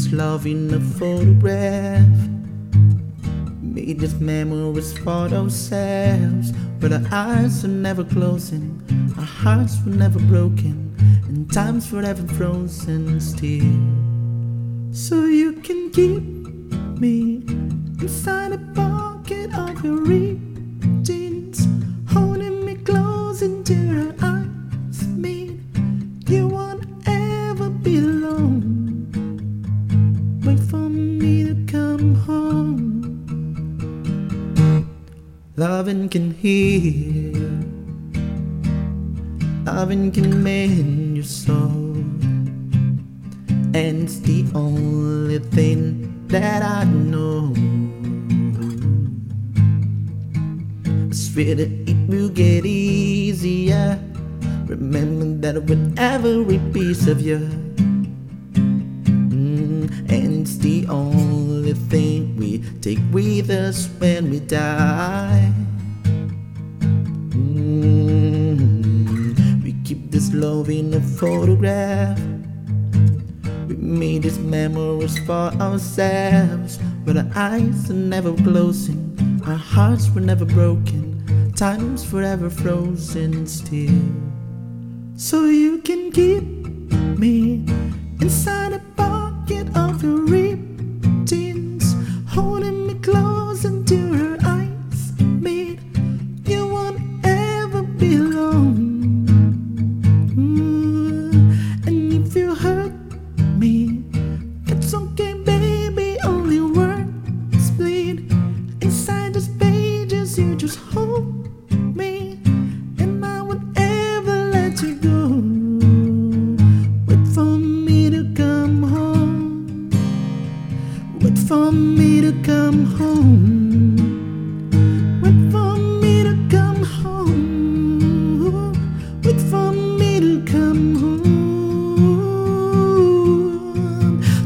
This love in a photograph. Made these memories for ourselves, but our eyes are never closing, our hearts were never broken, and time's forever frozen still. So you can keep me inside a pocket of your jeans, Loving can heal, loving can mend your soul, and it's the only thing that I know. I swear that it will get easier. Remember that with every piece of you, Mm, and it's the only thing take with us when we die. Mm, we keep this love in a photograph. We made these memories for ourselves, but our eyes are never closing, our hearts were never broken, time's forever frozen still. So you can keep me inside a pocket of your ripped you go. Wait for me to come home. Wait for me to come home. Wait for me to come home. Wait for me to come home.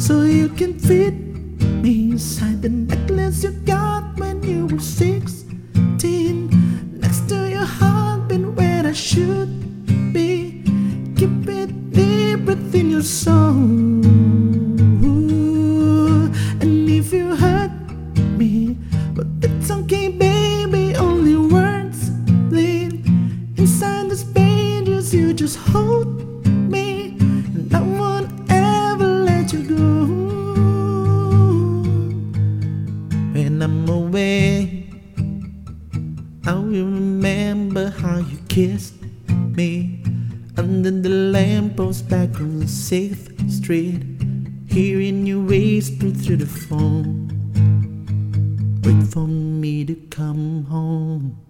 So you can fit me inside the necklace you got when you were 16. Next to your heartbeat where I should soul. And if you hurt me, but it's okay, baby. Only words bleed inside these pages. You just hold me, and I won't ever let you go. When I'm away, I will remember how you kissed me under the lamppost back on the Sixth Street, hearing you whisper through the phone. Wait for me to come home.